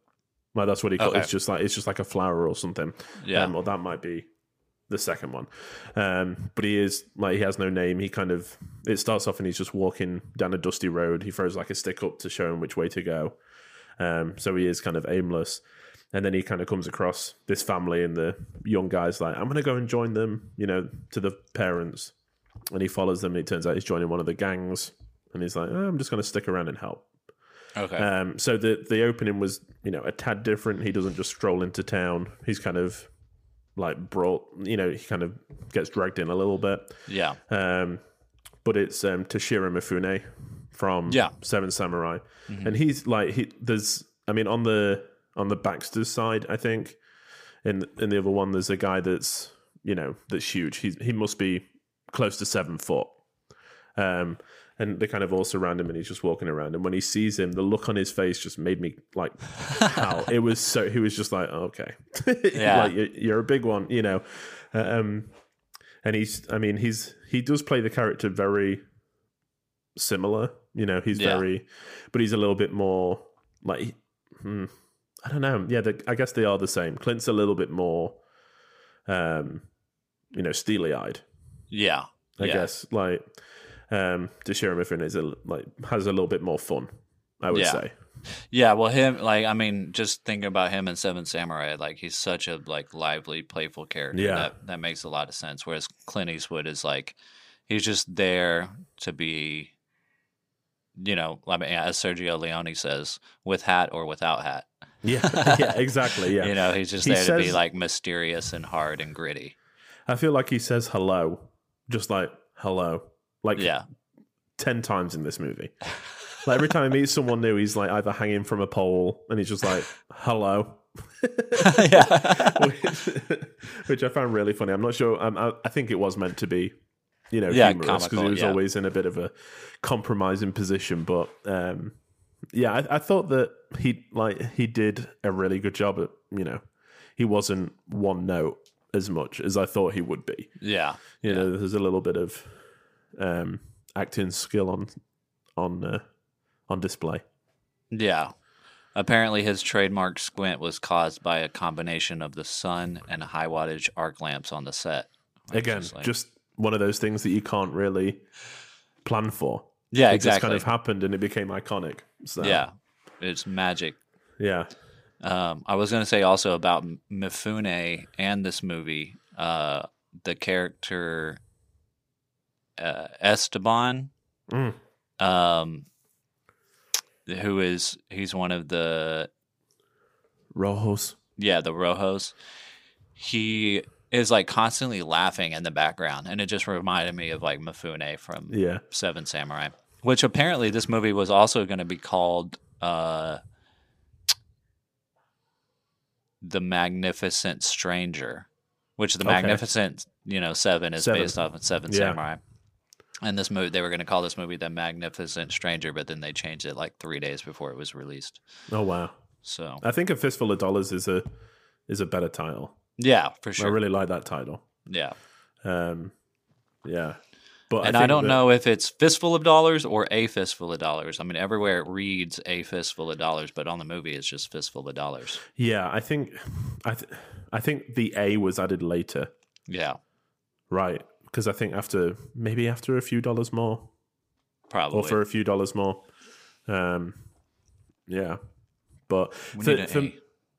Like that's what he calls. Okay. It's just like it's just like a flower or something. Yeah. um, or that might be the second one. Um, but he is like he has no name. He kind of it starts off and he's just walking down a dusty road. He throws like a stick up to show him which way to go. Um, so he is kind of aimless. And then he kind of comes across this family, and the young guy's like, "I'm going to go and join them," you know, to the parents. And he follows them. And it turns out he's joining one of the gangs, and he's like, oh, "I'm just going to stick around and help." okay Um, so the the opening was, you know, a tad different. He doesn't just stroll into town. He's kind of like brought, you know, he kind of gets dragged in a little bit. yeah Um, but it's um, Toshiro Mifune from Yeah. Seven Samurai, and he's like he there's I mean on the on the Baxter's side, I think in in the other one there's a guy that's you know that's huge. He he must be close to seven foot. Um, and they kind of all surround him, and he's just walking around. And when he sees him, the look on his face just made me like, how it was so. He was just like, oh, okay, Yeah. like you're, a big one, you know. Um, and he's, I mean, he's he does play the character very similar. You know, he's Yeah. very, but he's a little bit more like, hmm, I don't know. Yeah, I guess they are the same. Clint's a little bit more, um, you know, steely eyed. Yeah. I yeah. guess like um Toshiro Mifune is a like has a little bit more fun. I would Yeah. say. Yeah, well, him like I mean, just thinking about him in Seven Samurai, like he's such a like lively, playful character. Yeah. that that makes a lot of sense. Whereas Clint Eastwood is like he's just there to be, you know, I mean, as Sergio Leone says, with hat or without hat. Yeah, yeah, exactly. Yeah, You know, he's just He there to be like mysterious and hard and gritty. I feel like he says hello, just like hello, like Yeah, ten times in this movie. Like every time he meets someone new, he's like either hanging from a pole, and he's just like hello. yeah, which, which I found really funny. I'm not sure. Um, I, I think it was meant to be, you know, Yeah, humorous because he was yeah. always in a bit of a compromising position. But um, yeah, I, I thought that he like he did a really good job at you know he wasn't one note as much as I thought he would be. yeah, You know, there's a little bit of um, acting skill on on uh, on display. yeah. Apparently, his trademark squint was caused by a combination of the sun and high wattage arc lamps on the set. Again, like- just one of those things that you can't really plan for. yeah, it exactly. just kind of happened and it became iconic. So Yeah, it's magic. yeah, Um, I was going to say also about Mifune and this movie, uh, the character uh, Esteban, Mm. um, who is he's one of the Rojos. yeah the Rojos. He is like constantly laughing in the background, and it just reminded me of like Mifune from Yeah, Seven Samurai, which apparently this movie was also going to be called uh, The Magnificent Stranger, which the Okay. Magnificent, you know, Seven is Seven. based off of Seven Yeah. Samurai. And this movie, they were going to call this movie The Magnificent Stranger, but then they changed it like three days before it was released. Oh wow. So I think a fistful of dollars is a is a better title. yeah, for sure I really like that title. yeah, Um, yeah, but and I, think don't that- know if it's fistful of dollars or a fistful of dollars. I mean, everywhere it reads a fistful of dollars, but on the movie it's just fistful of dollars. Yeah, I think I th- I think the A was added later, Yeah, right? Because I think after maybe after a few dollars more, probably. or for a few dollars more. Um, yeah, but for, for-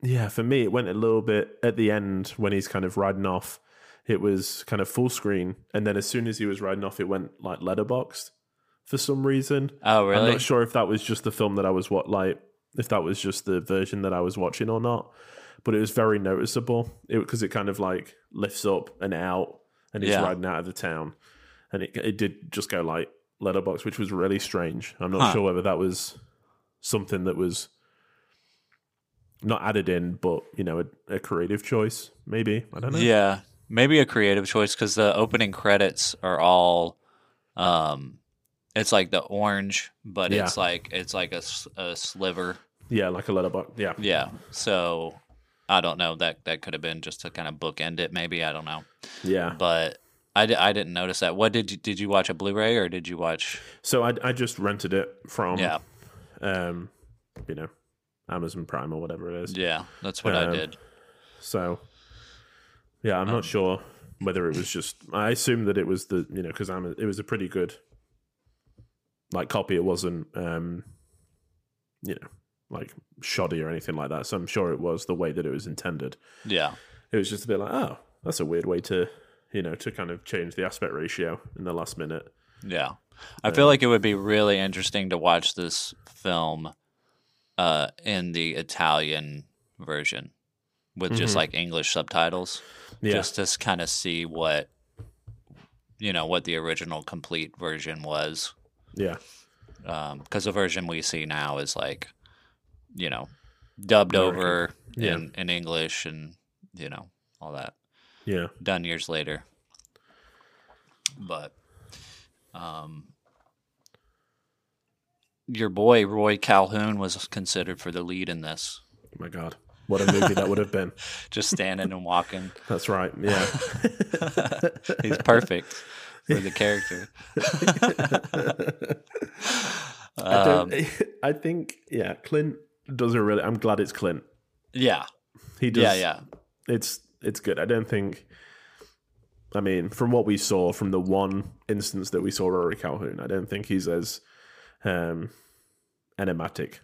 yeah, for me, it went a little bit at the end when he's kind of riding off. It was kind of full screen, and then as soon as he was riding off, it went like letterboxed for some reason. oh, really? I'm not sure if that was just the film that I was what like if that was just the version that I was watching or not. But it was very noticeable because it, kind of like lifts up and out, and he's Yeah. riding out of the town, and it it did just go like letterbox, which was really strange. I'm not Huh. sure whether that was something that was not added in, but you know, a, a creative choice, maybe. I don't know. Yeah, maybe a creative choice because the opening credits are all, um, it's like the orange, but Yeah. it's like it's like a, a sliver. yeah, like a letterbox. Yeah, Yeah, so I don't know that that could have been just to kind of bookend it. Maybe I don't know, yeah. but I, I didn't notice that. What did you did you watch a Blu-ray or did you watch? So I I just rented it from Yeah, um, you know, Amazon Prime or whatever it is. yeah, that's what I Um, did. So, yeah, I'm Um, not sure whether it was just. I assume that it was the you know because I'm it was a pretty good like copy. It wasn't um, you know like shoddy or anything like that. So I'm sure it was the way that it was intended. Yeah, It was just a bit like, oh, that's a weird way to you know to kind of change the aspect ratio in the last minute. Yeah. I feel like it would be really interesting to watch this film uh, in the Italian version with just Mhm. like English subtitles, Yeah, just to kind of see what you know what the original complete version was. yeah, Because the version we see now is like, you know, dubbed American. over Yeah. in, in English and you know all that yeah. done years later. But um your boy Rory Calhoun was considered for the lead in this. Oh my God, what a movie that would have been. Just standing and walking. That's right. Yeah. He's perfect for the character. I, Um, I think, yeah, Clint does a really. I'm glad it's Clint. yeah. He does. Yeah, yeah. It's it's good. I don't think. I mean, from what we saw, from the one instance that we saw Rory Calhoun, I don't think he's as um, enigmatic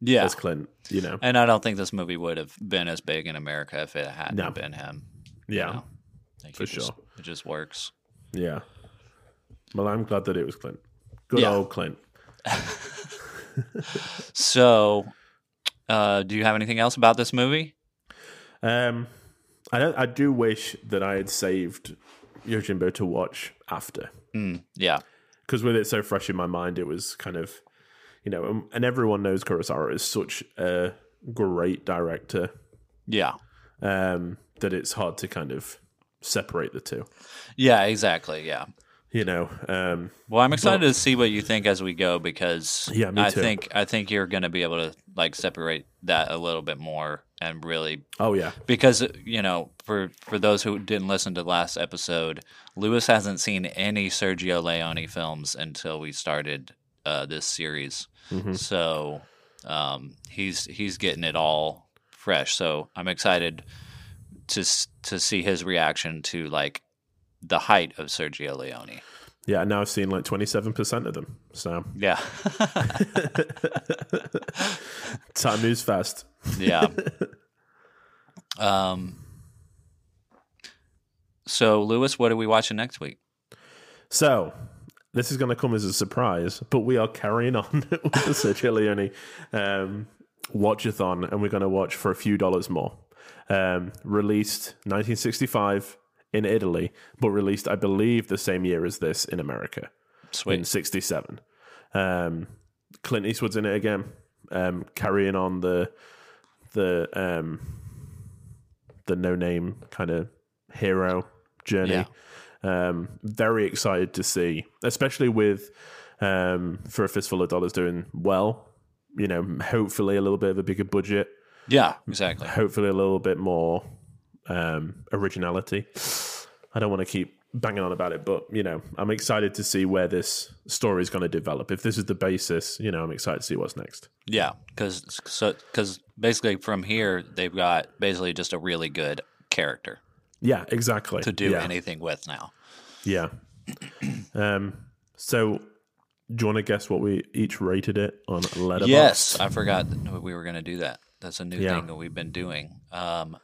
Yeah. as Clint. You know. And I don't think this movie would have been as big in America if it hadn't No. been him. Yeah. know, Like, For just- sure. It just works. Yeah. Well, I'm glad that it was Clint. Good Yeah. old Clint. So, uh, do you have anything else about this movie? Um, I don't. I do wish that I had saved Yojimbo to watch after, Mm, yeah. because with it so fresh in my mind, it was kind of, you know, and, and everyone knows Kurosawa is such a great director Yeah. um, that it's hard to kind of separate the two. Yeah, exactly. Yeah. You know, um, Well, I'm excited to see what you think as we go because Yeah, I too. think I think you're going to be able to like separate that a little bit more and really oh yeah, because you know for for those who didn't listen to last episode, Lewis hasn't seen any Sergio Leone films until we started uh, this series, Mm-hmm. so um, he's he's getting it all fresh. So I'm excited to to see his reaction to like the height of Sergio Leone. yeah. Now I've seen like 27 percent of them. So Yeah, time moves fast. yeah. Um. So, Lewis, what are we watching next week? So this is going to come as a surprise, but we are carrying on with the Sergio Leone um, watchathon, and we're going to watch for a few dollars more. Um, released 1965 in Italy, but released, I believe, the same year as this in America in 67. Um, Clint Eastwood's in it again, um, carrying on the the um, the no name kind of hero journey. Yeah. Um, very excited to see, especially with um, for a fistful of dollars doing well. You know, hopefully a little bit of a bigger budget, Yeah, exactly. hopefully a little bit more um, originality. I don't want to keep banging on about it, but you know, I'm excited to see where this story is going to develop. If this is the basis, you know, I'm excited to see what's next. Yeah, because so because basically from here they've got basically just a really good character Yeah, exactly. to do yeah. anything with now. Yeah. um. So, do you want to guess what we each rated it on Letterboxd? Yes, I forgot we were going to do that. That's a new Yeah. thing that we've been doing. Um,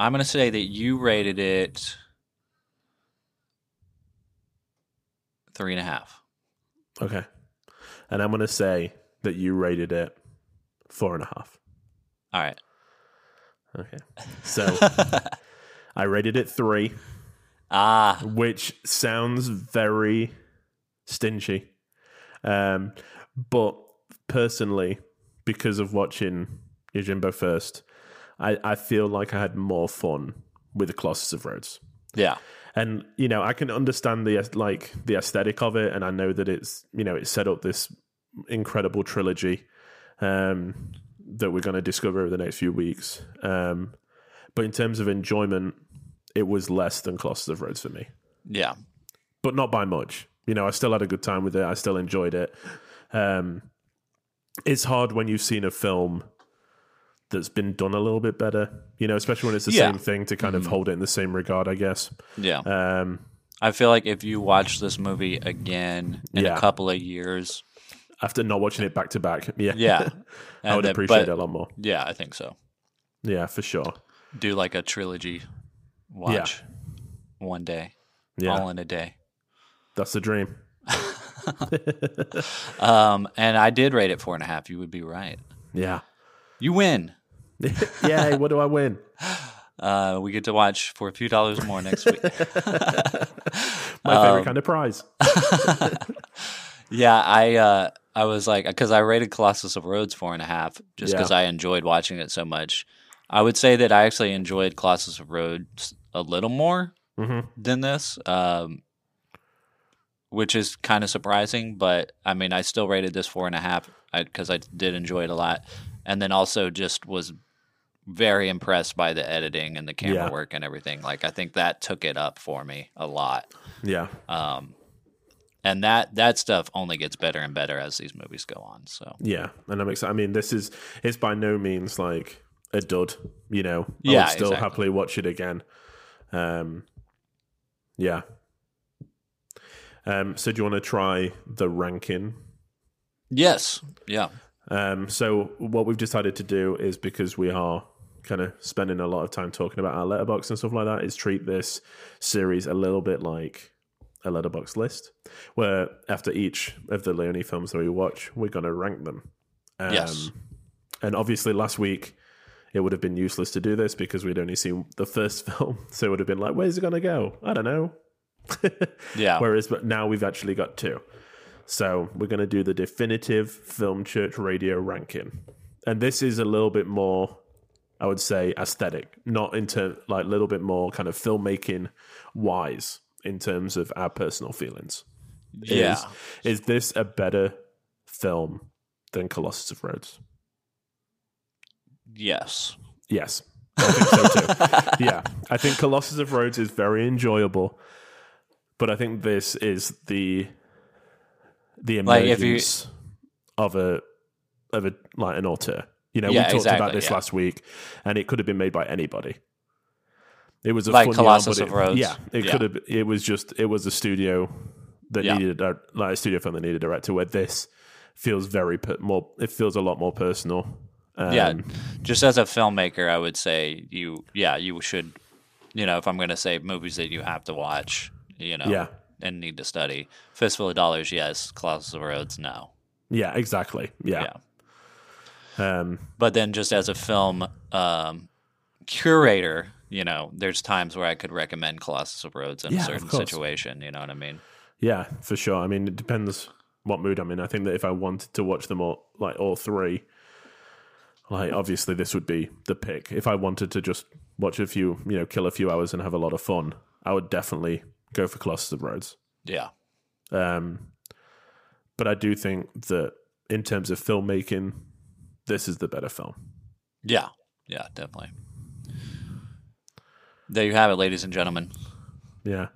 I'm going to say that you rated it three and a half. Okay. And I'm going to say that you rated it four and a half. All right. Okay. So, I rated it three, Ah, which sounds very stingy. Um, but personally, because of watching Yojimbo first, I, I feel like I had more fun with the Colossus of Rhodes. yeah, and you know i can understand the like the aesthetic of it and i know that it's you know it's set up this incredible trilogy um that we're going to discover over the next few weeks. Um but in terms of enjoyment it was less than colossus of rhodes for me. Yeah, but not by much. You know i still had a good time with it. I still enjoyed it. Um it's hard when you've seen a film that's been done a little bit better you know especially when it's the Yeah. Mm-hmm. same thing to kind of hold it in the same regard i guess yeah. um I feel like if you watch this movie again in Yeah. a couple of years, after not watching it back to back. Yeah, yeah, I would then- appreciate but- it a lot more. Yeah, I think so. Yeah, for sure. Do like a trilogy watch one day, Yeah, all in a day. that's the dream. Um, and I did rate it four and a half. You would be right. Yeah. You win. Yay! what do I win? Uh, we get to watch for a few dollars more next week. My Um, favorite kind of prize. yeah, I uh, I was like, because I rated Colossus of Rhodes four and a half, just Yeah. because I enjoyed watching it so much. I would say that I actually enjoyed Colossus of Rhodes a little more Mhm. than this. Um, which is kind of surprising. But I mean, I still rated this four and a half because I, did enjoy it a lot, and then also just was very impressed by the editing and the camera Yeah. work and everything. Like I think that took it up for me a lot. Yeah. Um, and that that stuff only gets better and better as these movies go on. So Yeah, and I'm excited. I mean, this is it's by no means like a dud. You know, I Yeah, would still exactly. happily watch it again. Um, yeah. Um, so do you want to try the ranking? yes, yeah, Um, so what we've decided to do is because we are kind of spending a lot of time talking about our letterbox and stuff like that, is treat this series a little bit like a letterbox list, where after each of the Leone films that we watch, we're going to rank them. Um, Yes. And obviously, last week it would have been useless to do this because we'd only seen the first film, so it would have been like, "Where's it going to go? I don't know." yeah. Whereas, but now we've actually got two. So we're going to do the definitive Film Church Radio ranking, and this is a little bit more, I would say, aesthetic, not into like a little bit more kind of filmmaking wise in terms of our personal feelings. yeah. Is, is this a better film than Colossus of Rhodes? Yes. Yes, I think so too. yeah, I think Colossus of Rhodes is very enjoyable, but I think this is the the Like, if you- emergence of a of a like an auteur. You know, Yeah, we talked exactly, about this yeah. last week, and it could have been made by anybody. It was a Like Colossus one, of it- Rhodes. Yeah, it Yeah. could have. It was just. It was a studio that needed a like a studio film that needed a director. Where this feels very more. It feels a lot more personal. Um, yeah, just as a filmmaker, I would say you, yeah, you should, you know, if I'm going to say movies that you have to watch, you know, Yeah. and need to study, Fistful of Dollars, yes, Colossus of Rhodes, no, yeah, exactly. Yeah. yeah. Um, But then, just as a film um, curator, you know, there's times where I could recommend Colossus of Rhodes in Yeah, a certain situation. You know what I mean? Yeah, for sure. I mean, it depends what mood I'm in. I think that if I wanted to watch them all, like all three, like obviously this would be the pick. If I wanted to just watch a few, you know, kill a few hours and have a lot of fun, I would definitely go for Colossus of Rhodes. Yeah, Um, but I do think that in terms of filmmaking, this is the better film. yeah, yeah, definitely. There you have it, ladies and gentlemen. Yeah,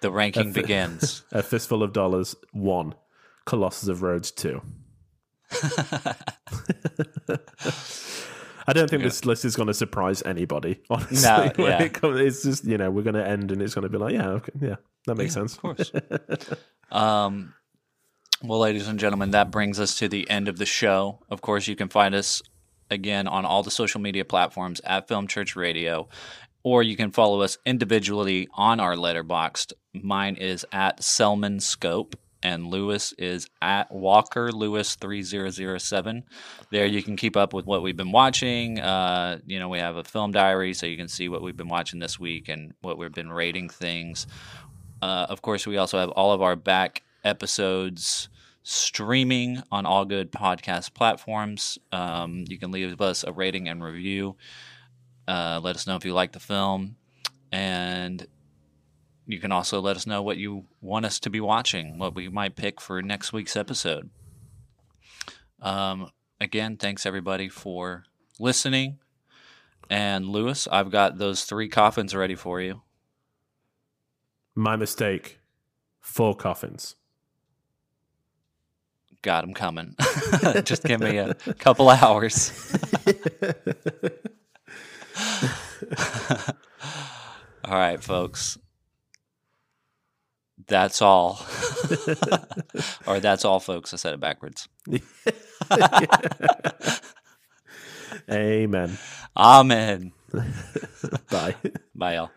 The ranking begins. a fistful of dollars one, Colossus of Rhodes two. I don't think this list is going to surprise anybody. Honestly, No, yeah. it comes- it's just you know we're going to end and it's going to be like yeah, okay, yeah, that makes sense. Of course. um, well, ladies and gentlemen, that brings us to the end of the show. Of course, you can find us again on all the social media platforms at Film Church Radio, or you can follow us individually on our Letterboxd. Mine is at Selman Scope. And Lewis is at Walker Lewis three zero zero seven. There you can keep up with what we've been watching. Uh, you know we have a film diary, so you can see what we've been watching this week and what we've been rating things. Uh, of course, we also have all of our back episodes streaming on all good podcast platforms. Um, you can leave us a rating and review. Uh, let us know if you like the film. And you can also let us know what you want us to be watching, what we might pick for next week's episode. Um, again, thanks everybody for listening. And Lewis, I've got those three coffins ready for you. My mistake. Four coffins. Got him coming. Just give me a couple hours. all right, folks. That's all. or that's all, folks. I said it backwards. Amen. Amen. Bye. Bye, y'all.